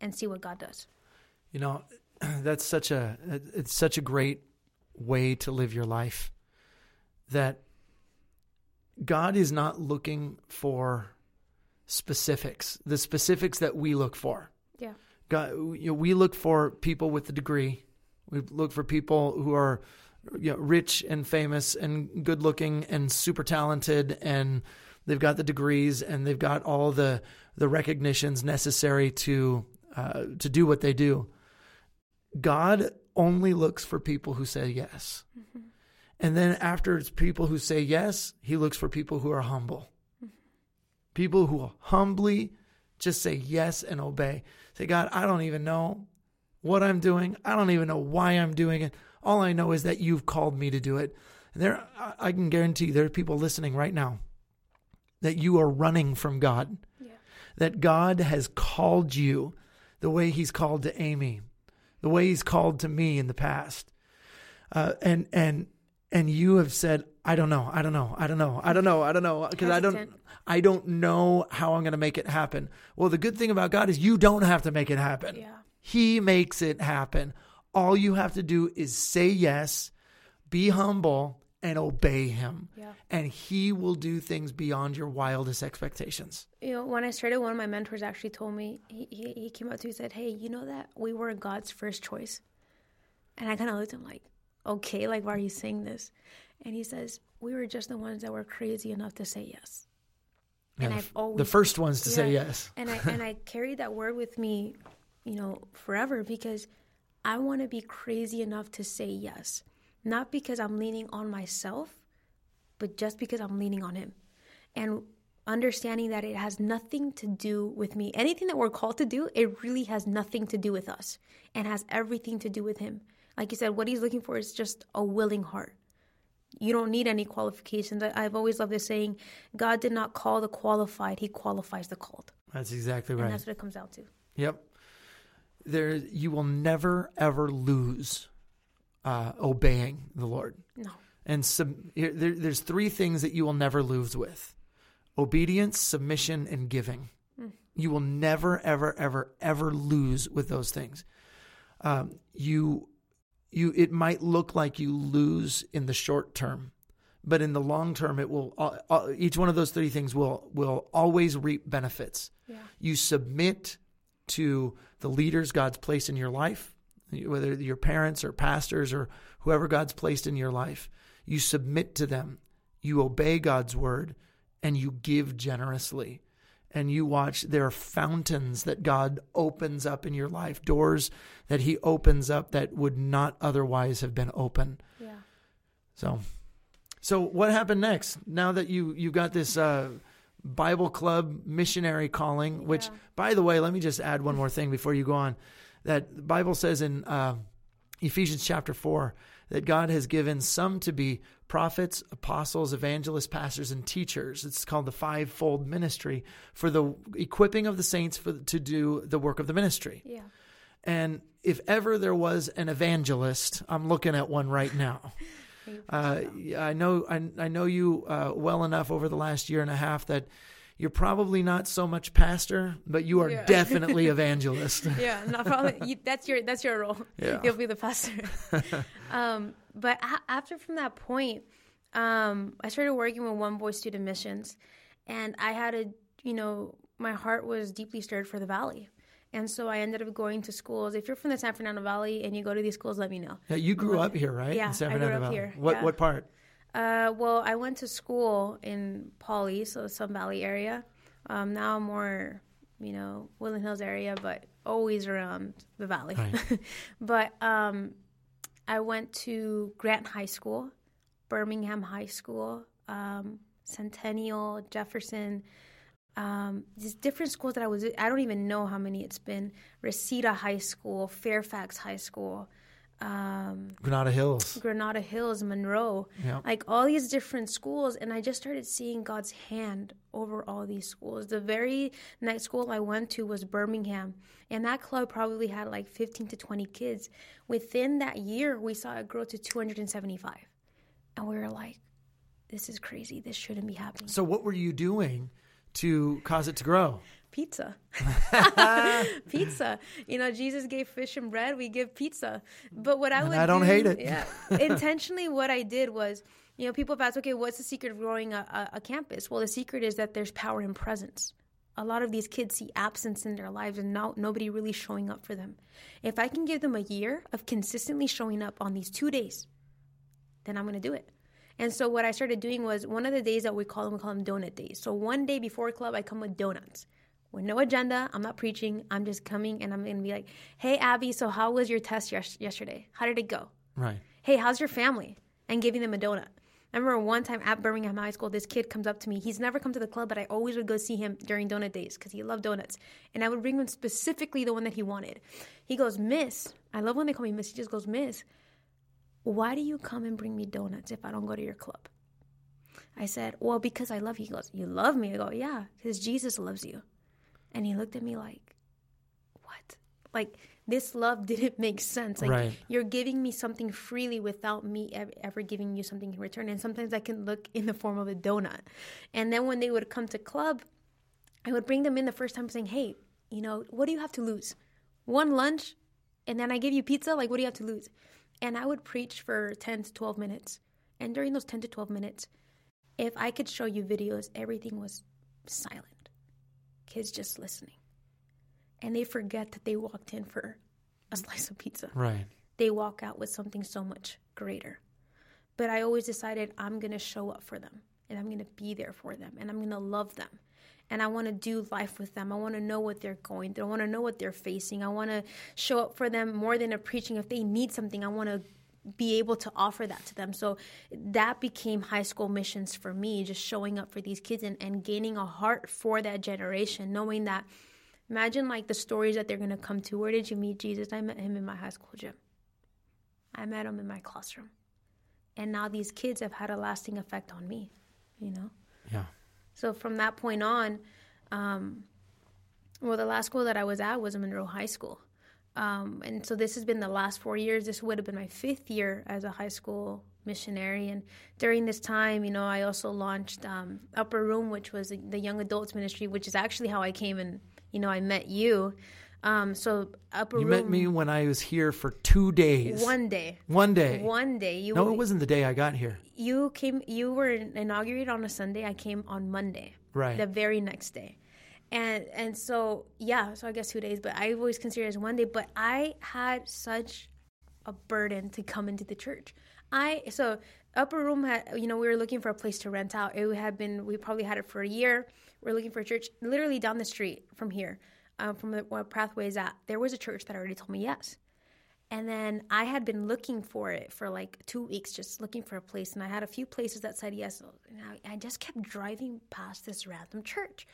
and see what God does. You know, that's such a it's such a great way to live your life. That God is not looking for specifics, the specifics that we look for. Yeah. God, you know, we look for people with a degree. We look for people who are you know, rich and famous and good looking and super talented and they've got the degrees and they've got all the the recognitions necessary to uh, to do what they do. God only looks for people who say yes. And then after it's people who say yes, he looks for people who are humble. People who humbly just say yes and obey. Say, God, I don't even know what I'm doing. I don't even know why I'm doing it. All I know is that you've called me to do it. And there, I- I can guarantee there are people listening right now that you are running from God. Yeah. That God has called you the way He's called to Amy, the way He's called to me in the past, uh, and and and you have said, I don't know, I don't know, I don't know, I don't know, I don't know, because I don't, I don't know how I'm going to make it happen. Well, the good thing about God is you don't have to make it happen. Yeah. He makes it happen. All you have to do is say yes, be humble, and obey him. Yeah. And he will do things beyond your wildest expectations. You know, when I started, one of my mentors actually told me, he, he, he came up to me and said, Hey, you know that we were God's first choice? And I kind of looked at him like, Okay, like, why are you saying this? And he says, We were just the ones that were crazy enough to say yes. And Yeah, I've always the first ones to say yes. and I and I carried that word with me, you know, forever because I want to be crazy enough to say yes, not because I'm leaning on myself, but just because I'm leaning on Him, and understanding that it has nothing to do with me. Anything that we're called to do, it really has nothing to do with us, and has everything to do with Him. Like you said, what He's looking for is just a willing heart. You don't need any qualifications. I've always loved this saying God did not call the qualified, He qualifies the called. That's exactly right. And that's what it comes down to. Yep. There, you will never ever lose uh, obeying the Lord. No. And sub, there, there's three things that you will never lose with: obedience, submission, and giving. You will never, ever, ever, ever lose with those things. Um, you, you. It might look like you lose in the short term, but in the long term, it will. Uh, uh, each one of those three things will will always reap benefits. Yeah. You submit to the leaders God's placed in your life, whether your parents or pastors or whoever God's placed in your life. You submit to them, you obey God's word, and you give generously. And you watch there are fountains that God opens up in your life, doors that He opens up that would not otherwise have been open. Yeah. So, so what happened next? Now that you you got this uh, Bible club missionary calling, which, by the way, let me just add one more thing before you go on. That the Bible says in uh, Ephesians chapter four that God has given some to be prophets, apostles, evangelists, pastors, and teachers. It's called the fivefold ministry for the equipping of the saints for to do the work of the ministry. Yeah. And if ever there was an evangelist, I'm looking at one right now. Uh, I know I, I know you uh, well enough over the last year and a half that you're probably not so much pastor, but you are Yeah. definitely evangelist. Yeah. No problem. You, that's your that's your role. Yeah. You'll be the pastor. um, but a- after from that point, um, I started working with One Voice Student Missions, and I had a you know my heart was deeply stirred for the Valley. And so I ended up going to schools. If you're from the San Fernando Valley and you go to these schools, let me know. Yeah, you grew up here, right? Yeah, I grew Fernando up Valley. here, What yeah. what part? Uh, well, I went to school in Poly, so Sun Valley area. Um, now I'm more, you know, Woodland Hills area, but always around the valley. Right. but um, I went to Grant High School, Birmingham High School, um, Centennial, Jefferson. Um, these different schools that I was. I don't even know how many it's been. Reseda High School, Fairfax High School. Um, Granada Hills. Granada Hills, Monroe, like all these different schools. And I just started seeing God's hand over all these schools. The very night school I went to was Birmingham, and that club probably had like 15 to 20 kids. Within that year, we saw it grow to 275. And we were like, this is crazy. This shouldn't be happening. So what were you doing to cause it to grow? Pizza. pizza. You know, Jesus gave fish and bread, we give pizza. But what I And would I don't do- hate it. Yeah. intentionally what I did was, you know, people have asked, okay, what's the secret of growing a, a, a campus? Well, the secret is that there's power in presence. A lot of these kids see absence in their lives and not nobody really showing up for them. If I can give them a year of consistently showing up on these two days, then I'm going to do it. And so what I started doing was one of the days that we call them, we call them donut days. So one day before club, I come with donuts. With no agenda, I'm not preaching. I'm just coming and I'm going to be like, hey, Abby, so how was your test yes- yesterday? How did it go? Right. Hey, how's your family? And giving them a donut. I remember one time at Birmingham High School, this kid comes up to me. He's never come to the club, but I always would go see him during donut days because he loved donuts. And I would bring him specifically the one that he wanted. He goes, Miss, I love when they call me Miss. He just goes, Miss, why do you come and bring me donuts if I don't go to your club? I said, Well, because I love you. He goes, You love me? I go, Yeah, because Jesus loves you. And he looked at me like, What? Like, this love didn't make sense. Like, Right. you're giving me something freely without me ever giving you something in return. And sometimes I can look in the form of a donut. And then when they would come to club, I would bring them in the first time saying, Hey, you know, what do you have to lose? One lunch, and then I give you pizza? Like, what do you have to lose? And I would preach for 10 to 12 minutes. And during those 10 to 12 minutes, if I could show you videos, everything was silent. Kids just listening. And they forget that they walked in for a slice of pizza. Right. They walk out with something so much greater. But I always decided I'm going to show up for them and I'm going to be there for them and I'm going to love them. And I want to do life with them. I want to know what they're going through. I want to know what they're facing. I want to show up for them more than a preaching. If they need something, I want to be able to offer that to them. So that became high school missions for me, just showing up for these kids and, and gaining a heart for that generation, knowing that imagine like the stories that they're going to come to. Where did you meet Jesus? I met him in my high school gym. I met him in my classroom. And now these kids have had a lasting effect on me, you know? Yeah. So from that point on, um, well, the last school that I was at was Monroe High School. Um, and so this has been the last four years. This would have been my fifth year as a high school missionary. And during this time, you know, I also launched um, Upper Room, which was the young adults ministry, which is actually how I came and, you know, I met you. Um, so Upper You Room. You met me when I was here for two days. one day. One day. One day. You No, it wasn't the day I got here. you came. You were inaugurated on a Sunday. I came on Monday. Right. The very next day. And and so yeah, so I guess two days, but I always consider it as one day. But I had such a burden to come into the church. I so upper room had you know we were looking for a place to rent out. It had been we probably had it for a year. We are looking for a church literally down the street from here, um, from the, where Pathway is at. There was a church that already told me yes. And then I had been looking for it for like two weeks, just looking for a place. And I had a few places that said yes. And I, I just kept driving past this random church.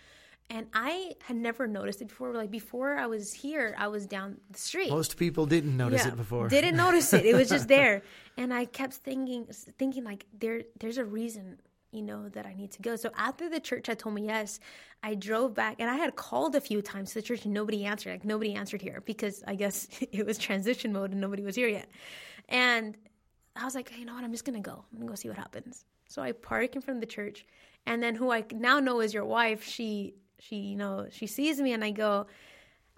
And I had never noticed it before. Like before I was here, I was down the street. Most people didn't notice it before. Didn't notice it. It was just there. And I kept thinking, thinking like there, there's a reason, you know, that I need to go. So after the church had told me yes, I drove back and I had called a few times to the church and nobody answered. Like nobody answered here because I guess it was transition mode and nobody was here yet. And I was like, hey, you know what? I'm just gonna go. I'm gonna go see what happens. So I park in front of the church, and then who I now know is your wife. She she you know she sees me and I go,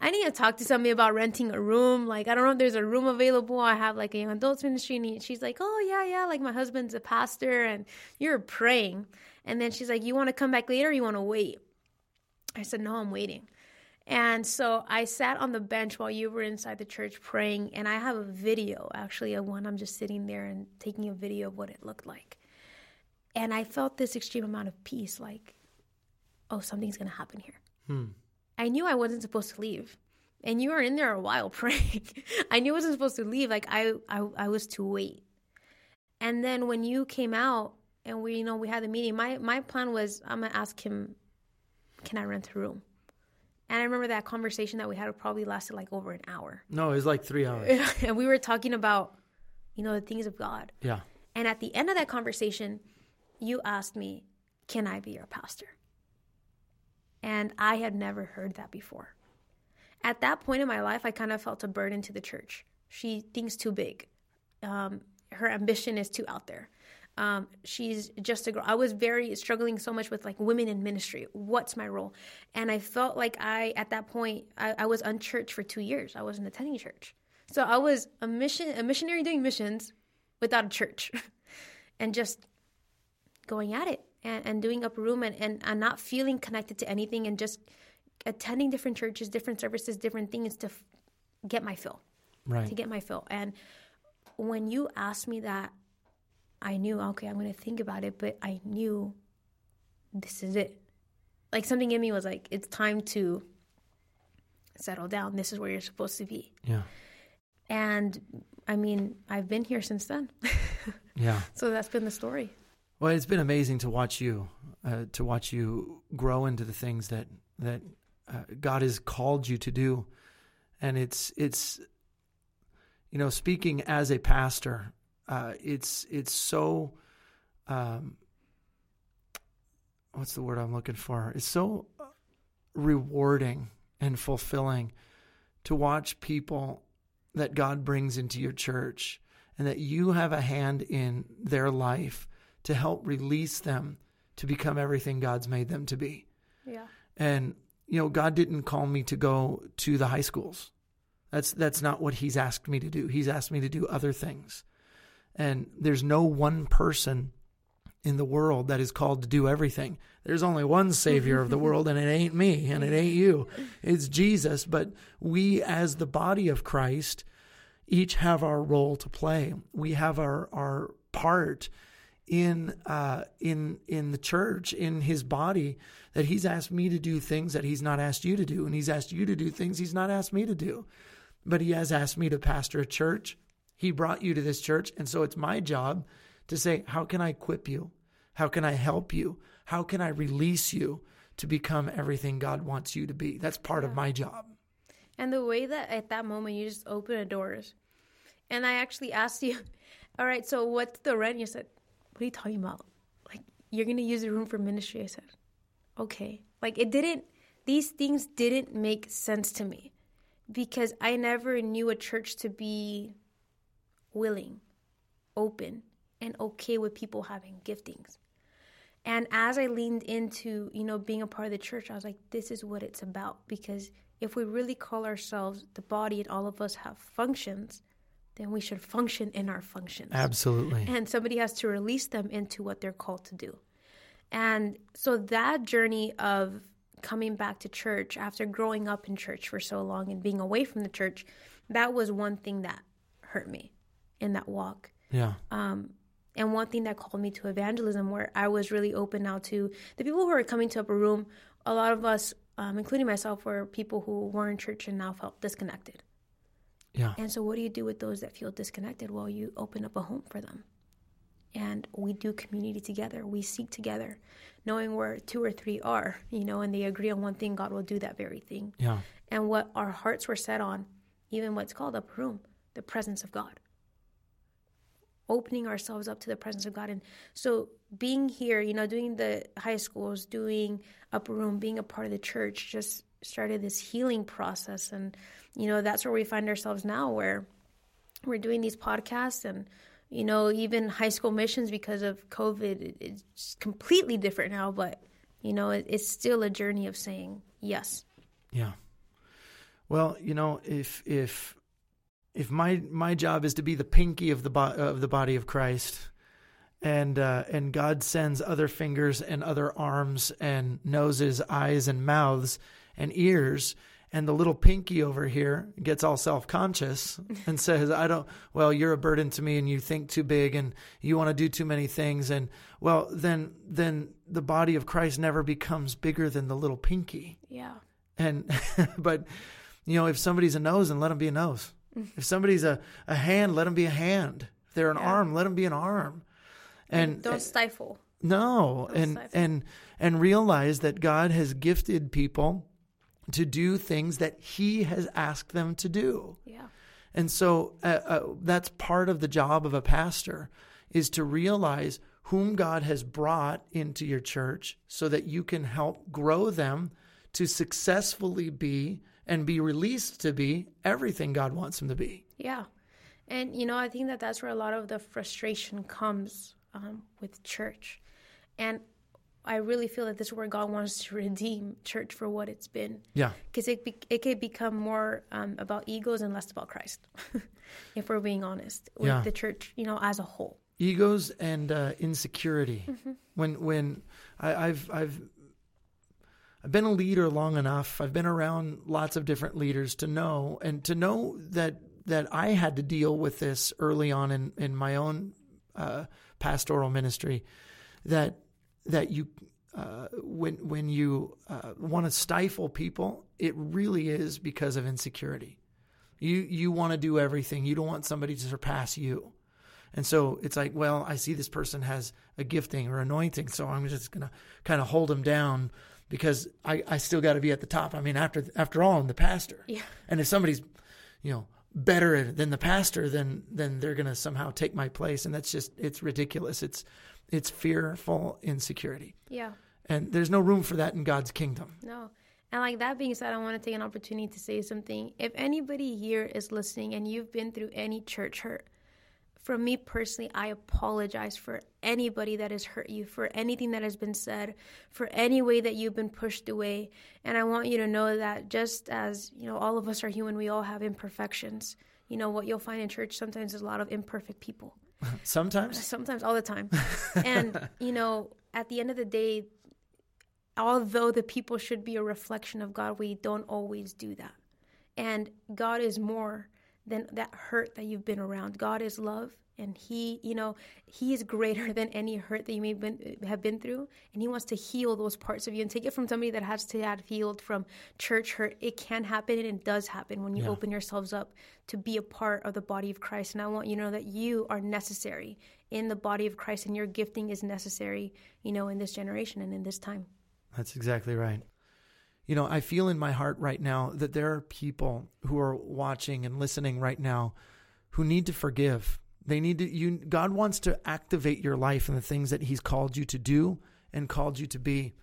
I need to talk to somebody about renting a room. Like I don't know if there's a room available. I have like a young adults ministry, and she's like, oh yeah yeah, like my husband's a pastor and you're praying. And then she's like, you want to come back later? You want to wait? I said, no, I'm waiting. And so I sat on the bench while you were inside the church praying, and I have a video actually of when I'm just sitting there and taking a video of what it looked like. And I felt this extreme amount of peace like, oh, something's going to happen here. Hmm. I knew I wasn't supposed to leave. And you were in there a while praying. I knew I wasn't supposed to leave. Like I, I, I was to wait. And then when you came out and we, you know, we had the meeting, my, my plan was I'm going to ask him, can I rent a room? And I remember that conversation that we had probably lasted like over an hour. No, it was like three hours. and we were talking about, you know, the things of God. Yeah. And at the end of that conversation, you asked me, Can I be your pastor? And I had never heard that before. At that point in my life, I kind of felt a burden to the church. She thinks too big. Um, her ambition is too out there. Um, she's just a girl. I was very struggling so much with like women in ministry. What's my role? And I felt like I, at that point, I, I was unchurched for two years. I wasn't attending church. So I was a mission, a missionary doing missions without a church and just going at it and, and doing Upper Room and, and, and not feeling connected to anything and just attending different churches, different services, different things to f- get my fill. Right. To get my fill. And when you asked me that, I knew, okay, I'm going to think about it, but I knew this is it. Like something in me was like, it's time to settle down. This is where you're supposed to be. Yeah. And I mean, I've been here since then. Yeah. so that's been the story. Well, it's been amazing to watch you, uh, to watch you grow into the things that that uh, God has called you to do, and it's it's, you know, speaking as a pastor, uh, it's it's so, um, what's the word I'm looking for? It's so rewarding and fulfilling to watch people that God brings into your church and that you have a hand in their life to help release them to become everything God's made them to be. Yeah. And you know, God didn't call me to go to the high schools. That's that's not what he's asked me to do. He's asked me to do other things. And there's no one person in the world that is called to do everything. There's only one Savior of the world, and it ain't me, and it ain't you. It's Jesus. But we, as the body of Christ, each have our role to play. We have our, our part in uh, in in the church, in His body, that He's asked me to do things that He's not asked you to do, and He's asked you to do things He's not asked me to do. But He has asked me to pastor a church. He brought you to this church, and so it's my job to say, how can I equip you? How can I help you? How can I release you to become everything God wants you to be? That's part yeah. of my job. And the way that at that moment you just open the doors. And I actually asked you, all right, so what's the rent? You said, what are you talking about? Like, you're going to use the room for ministry. I said, okay. Like, it didn't, these things didn't make sense to me because I never knew a church to be willing, open, and okay with people having giftings. And as I leaned into, you know, being a part of the church, I was like, this is what it's about. Because if we really call ourselves the body and all of us have functions, then we should function in our functions. Absolutely. And somebody has to release them into what they're called to do. And so that journey of coming back to church after growing up in church for so long and being away from the church, that was one thing that hurt me in that walk. Yeah. Um, and one thing that called me to evangelism, where I was really open now to the people who are coming to Upper Room, a lot of us, um, including myself, were people who were in church and now felt disconnected. Yeah. And so, what do you do with those that feel disconnected? Well, you open up a home for them. And we do community together. We seek together, knowing where two or three are, you know, and they agree on one thing, God will do that very thing. Yeah. And what our hearts were set on, even what's called upper room, the presence of God opening ourselves up to the presence of God. And so being here, you know, doing the high schools, doing upper room, being a part of the church just started this healing process. And, you know, that's where we find ourselves now where we're doing these podcasts and, you know, even high school missions because of COVID, it's completely different now, but, you know, it's still a journey of saying yes. Yeah. Well, you know, if, if, if my my job is to be the pinky of the bo- of the body of Christ, and uh, and God sends other fingers and other arms and noses, eyes and mouths and ears, and the little pinky over here gets all self conscious and says, "I don't. Well, you're a burden to me, and you think too big, and you want to do too many things, and well, then then the body of Christ never becomes bigger than the little pinky. Yeah. And but you know, if somebody's a nose, and let them be a nose. Mm. If somebody's a, a hand, let them be a hand. If they're an yeah. arm, let them be an arm. And don't eh, stifle. No, don't and stifle. and and realize that God has gifted people to do things that He has asked them to do. Yeah. And so uh, uh, that's part of the job of a pastor is to realize whom God has brought into your church so that you can help grow them to successfully be and be released to be everything God wants them to be. Yeah. And, you know, I think that that's where a lot of the frustration comes um, with church. And I really feel that this is where God wants to redeem church for what it's been. Yeah. Because it, be, it could become more um, about egos and less about Christ, if we're being honest, with yeah. the church, you know, as a whole. Egos and uh, insecurity. Mm-hmm. When when I, I've I've I've been a leader long enough. I've been around lots of different leaders to know and to know that that I had to deal with this early on in in my own uh, pastoral ministry. That that you uh, when when you uh, want to stifle people, it really is because of insecurity. You you want to do everything. You don't want somebody to surpass you. And so it's like, well, I see this person has a gifting or anointing, so I'm just going to kind of hold them down because I, I still got to be at the top. I mean, after after all, I'm the pastor. Yeah. And if somebody's, you know, better than the pastor, then then they're going to somehow take my place, and that's just it's ridiculous. It's it's fearful insecurity. Yeah. And there's no room for that in God's kingdom. No. And like that being said, I want to take an opportunity to say something. If anybody here is listening and you've been through any church hurt, from me personally, I apologize for anybody that has hurt you, for anything that has been said, for any way that you've been pushed away. And I want you to know that just as, you know, all of us are human, we all have imperfections. You you know what you'll find in church sometimes is a lot of imperfect people. Sometimes, sometimes all the time. and you know, at the end of the day, although the people should be a reflection of God, we don't always do that. And God is more than that hurt that you've been around. God is love and he you know he is greater than any hurt that you may have been, have been through and he wants to heal those parts of you and take it from somebody that has to have healed from church hurt. It can happen and it does happen when you yeah. open yourselves up to be a part of the body of christ. And i want you to know that you are necessary in the body of christ and your gifting is necessary you know in this generation and in this time. That's exactly right. You know i feel in my heart right now that there are people who are watching and listening right now who need to forgive they need to you God wants to activate your life and the things that he's called you to do and called you to be.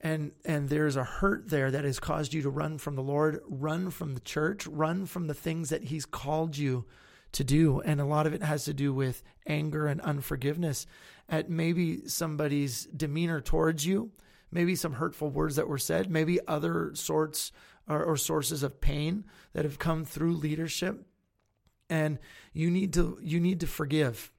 And and there's a hurt there that has caused you to run from the Lord, run from the church, run from the things that he's called you to do. And a lot of it has to do with anger and unforgiveness at maybe somebody's demeanor towards you, maybe some hurtful words that were said, maybe other sorts or, or sources of pain that have come through leadership and you need to you need to forgive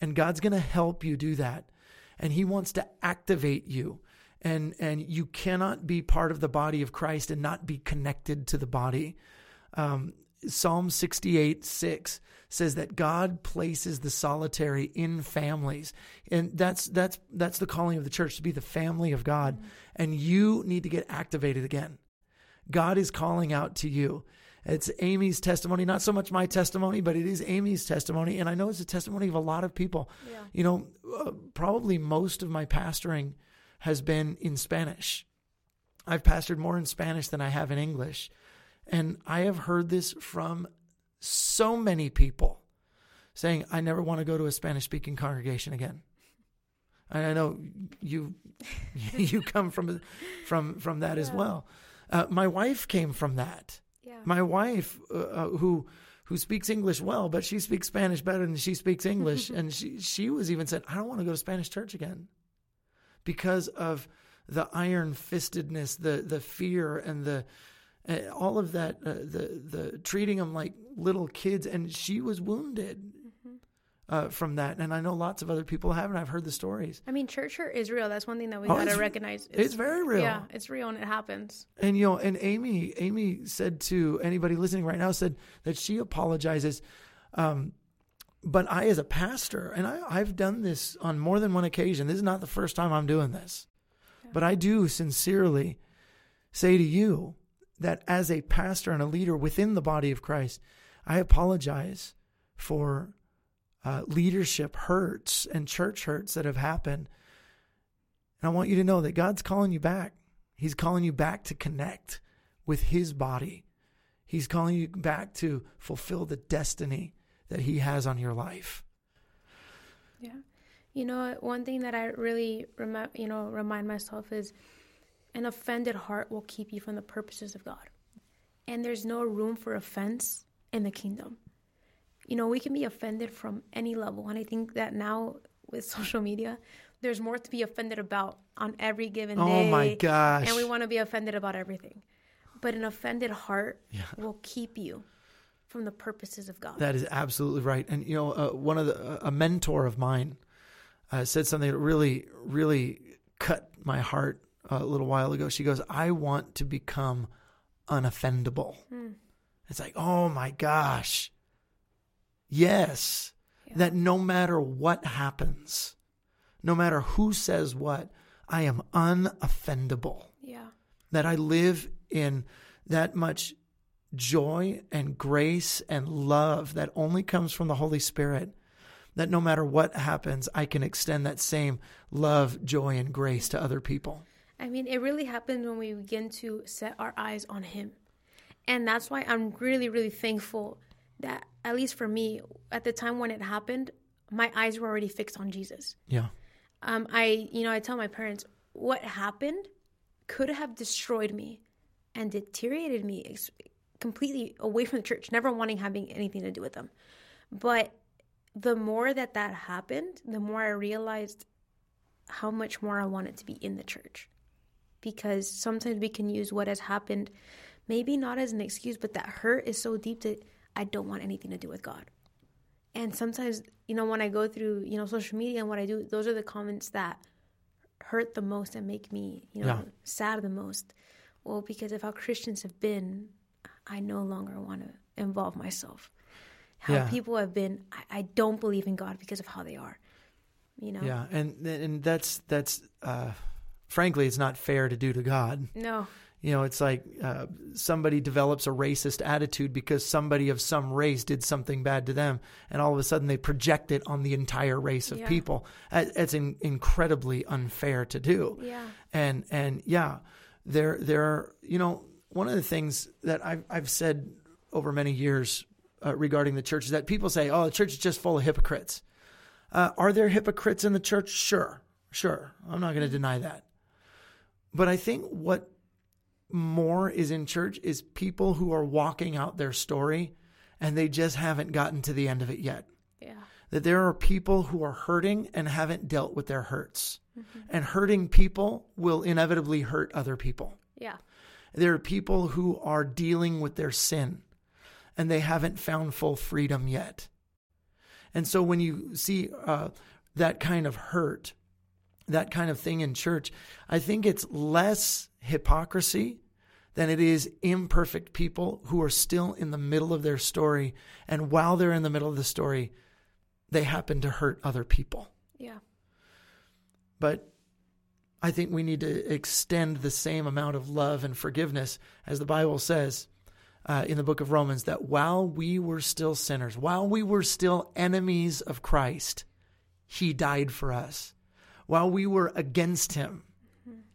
and God's going to help you do that and he wants to activate you and and you cannot be part of the body of Christ and not be connected to the body um, Psalm 68 6 says that God places the solitary in families. And that's that's that's the calling of the church to be the family of God. Mm-hmm. And you need to get activated again. God is calling out to you. It's Amy's testimony, not so much my testimony, but it is Amy's testimony. And I know it's a testimony of a lot of people. Yeah. You know, uh, probably most of my pastoring has been in Spanish. I've pastored more in Spanish than I have in English. And I have heard this from so many people saying, I never want to go to a Spanish speaking congregation again. And I know you you come from from from that yeah. as well. Uh, my wife came from that. Yeah. My wife, uh, uh, who who speaks English well, but she speaks Spanish better than she speaks English, and she she was even said, "I don't want to go to Spanish church again," because of the iron fistedness, the the fear, and the uh, all of that, uh, the the treating them like little kids, and she was wounded uh, from that. And I know lots of other people have, and I've heard the stories. I mean, church hurt is real. That's one thing that we oh, gotta recognize. It's, it's, very real. Yeah, it's real and it happens. And you know, and Amy, Amy said to anybody listening right now, said that she apologizes. Um, but I, as a pastor, and I, I've done this on more than one occasion. This is not the first time I'm doing this, yeah. but I do sincerely say to you that as a pastor and a leader within the body of Christ, I apologize for uh, leadership hurts and church hurts that have happened. And I want you to know that God's calling you back. He's calling you back to connect with His body. He's calling you back to fulfill the destiny that He has on your life. Yeah. You know, one thing that I really rem- you know remind myself is an offended heart will keep you from the purposes of God. And there's no room for offense in the kingdom you know, we can be offended from any level. And I think that now with social media, there's more to be offended about on every given oh day. Oh my gosh. And we want to be offended about everything. But an offended heart yeah. will keep you from the purposes of God. That is absolutely right. And, you know, uh, one of the, uh, a mentor of mine uh, said something that really, really cut my heart a little while ago. She goes, I want to become unoffendable. Mm. It's like, oh my gosh Yes, yeah. that no matter what happens, no matter who says what, I am unoffendable. Yeah. That I live in that much joy and grace and love that only comes from the Holy Spirit. That no matter what happens, I can extend that same love, joy, and grace to other people. I mean, it really happens when we begin to set our eyes on Him. And that's why I'm really, really thankful that at least for me at the time when it happened my eyes were already fixed on jesus. Yeah. Um i you know i tell my parents what happened could have destroyed me and deteriorated me ex- completely away from the church never wanting having anything to do with them. But the more that that happened the more i realized how much more i wanted to be in the church. Because sometimes we can use what has happened maybe not as an excuse but that hurt is so deep that I don't want anything to do with God. And sometimes, you know, when I go through, you know, social media and what I do, those are the comments that hurt the most and make me, you know, Yeah. sad the most. Well, because of how Christians have been, I no longer want to involve myself. How Yeah. people have been, I, I don't believe in God because of how they are. You know? Yeah, and and that's that's uh, frankly, it's not fair to do to God. No. You know, it's like uh, somebody develops a racist attitude because somebody of some race did something bad to them, and all of a sudden they project it on the entire race of Yeah. people. Uh, It's in, incredibly unfair to do. Yeah. And and yeah, there there are you know one of the things that I've I've said over many years uh, regarding the church is that people say, oh, the church is just full of hypocrites. Uh, are there hypocrites in the church? Sure, sure. I'm not going to deny that. But I think what more is in church is people who are walking out their story and they just haven't gotten to the end of it yet. Yeah. That there are people who are hurting and haven't dealt with their hurts. And hurting people will inevitably hurt other people. Yeah. There are people who are dealing with their sin and they haven't found full freedom yet. And so when you see uh, that kind of hurt, that kind of thing in church, I think it's less hypocrisy than it is imperfect people who are still in the middle of their story. And while they're in the middle of the story, they happen to hurt other people. Yeah. But I think we need to extend the same amount of love and forgiveness as the Bible says uh, in the book of Romans that while we were still sinners, while we were still enemies of Christ, he died for us. While we were against him,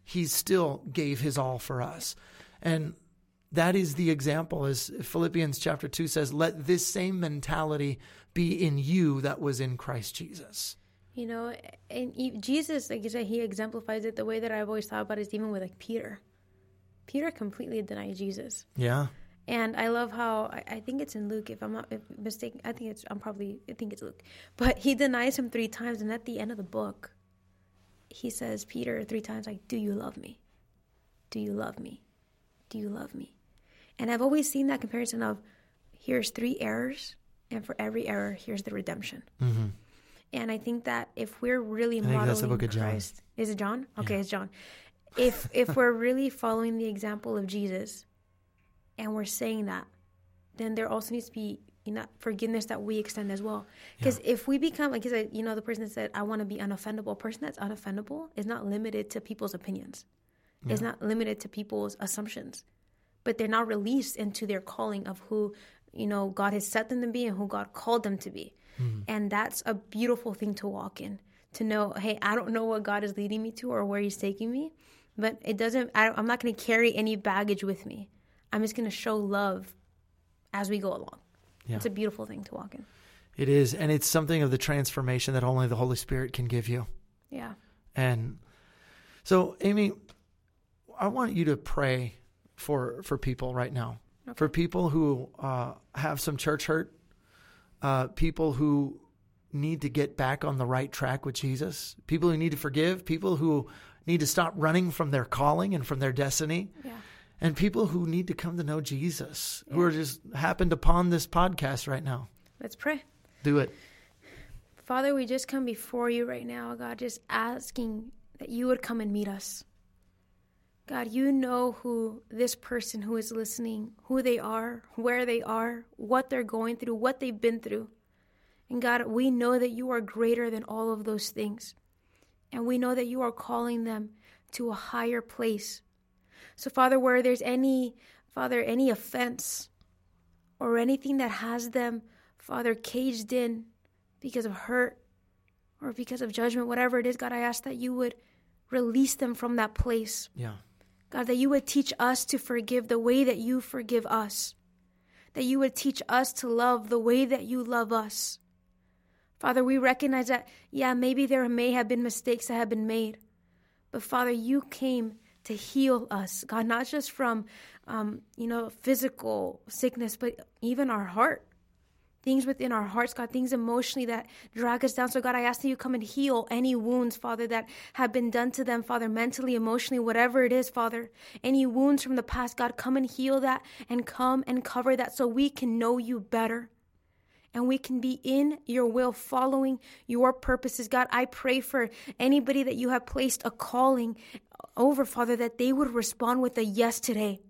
he still gave his all for us. And that is the example, as Philippians chapter 2 says, let this same mentality be in you that was in Christ Jesus. You know, and Jesus, like you said, he exemplifies it the way that I've always thought about it is even with like Peter. Peter completely denied Jesus. Yeah. And I love how I, I think it's in Luke. If I'm not if mistaken, I think it's I'm probably I think it's Luke. But he denies him three times, and at the end of the book, he says Peter three times like, "Do you love me? Do you love me? Do you love me?" And I've always seen that comparison of here's three errors, and for every error, here's the redemption. Mm-hmm. And I think that if we're really modeling that's the book of John. Christ, is it John? Okay, it's John. If if we're really following the example of Jesus, and we're saying that, then there also needs to be you know forgiveness that we extend as well. Because if we become like you you know, the person that said, "I want to be unoffendable," a person that's unoffendable is not limited to people's opinions. It's not limited to people's assumptions, but they're now released into their calling of who you know God has set them to be and who God called them to be. Mm-hmm. And that's a beautiful thing to walk in. To know, hey, I don't know what God is leading me to or where He's taking me, but it doesn't. I, I'm not going to carry any baggage with me. I'm just going to show love as we go along. Yeah. It's a beautiful thing to walk in. It is, and it's something of the transformation that only the Holy Spirit can give you. Yeah. And so, Amy, I want you to pray for for people right now, for people who uh, have some church hurt, uh, people who need to get back on the right track with Jesus, people who need to forgive, people who need to stop running from their calling and from their destiny, Yeah. And people who need to come to know Jesus, who are just happened upon this podcast right now. Let's pray. Do it. Father, we just come before you right now, God, just asking that you would come and meet us. God, you know who this person who is listening, who they are, where they are, what they're going through, what they've been through. And God, we know that you are greater than all of those things. And we know that you are calling them to a higher place. So, Father, where there's any, Father, any offense or anything that has them, Father, caged in because of hurt or because of judgment, whatever it is, God, I ask that you would release them from that place. Yeah. God, that you would teach us to forgive the way that you forgive us. That you would teach us to love the way that you love us. Father, we recognize that, yeah, maybe there may have been mistakes that have been made. But Father, you came to heal us, God, not just from, um, you know, physical sickness, but even our heart. things within our hearts, God, things emotionally that drag us down. So, God, I ask that you come and heal any wounds, Father, that have been done to them, Father, mentally, emotionally, whatever it is, Father. Any wounds from the past, God, come and heal that and come and cover that so we can know you better and we can be in your will, following your purposes. God, I pray for anybody that you have placed a calling over, Father, that they would respond with a yes today.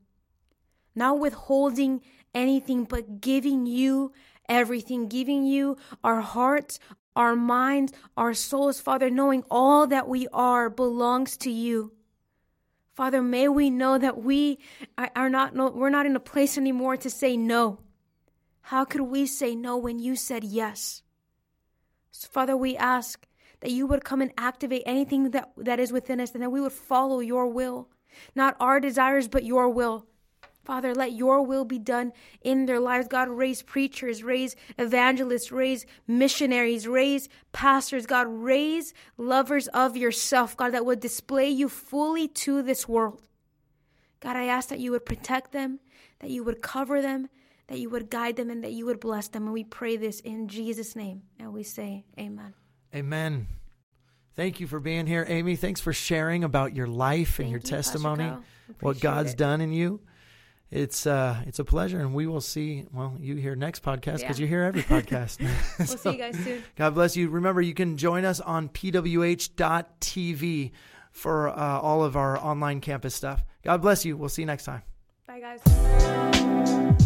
Not withholding anything, but giving you everything, giving you our hearts, our minds, our souls, Father, knowing all that we are belongs to you. Father, may we know that we are not, we're not in a place anymore to say no. How could we say no when you said yes? So, Father, we ask that you would come and activate anything that, that is within us and that we would follow your will. Not our desires, but your will. Father, let your will be done in their lives. God, raise preachers, raise evangelists, raise missionaries, raise pastors. God, raise lovers of yourself, God, that would display you fully to this world. God, I ask that you would protect them, that you would cover them, that you would guide them, and that you would bless them. And we pray this in Jesus' name. And we say, Amen. Amen. Thank you for being here, Amy. Thanks for sharing about your life Thank and your you, testimony, what God's it. done in you. It's uh, it's a pleasure, and we will see. Well, you hear next podcast because Yeah. you hear every podcast. We'll So, see you guys soon. God bless you. Remember, you can join us on pwh.tv for uh, all of our online campus stuff. God bless you. We'll see you next time. Bye, guys.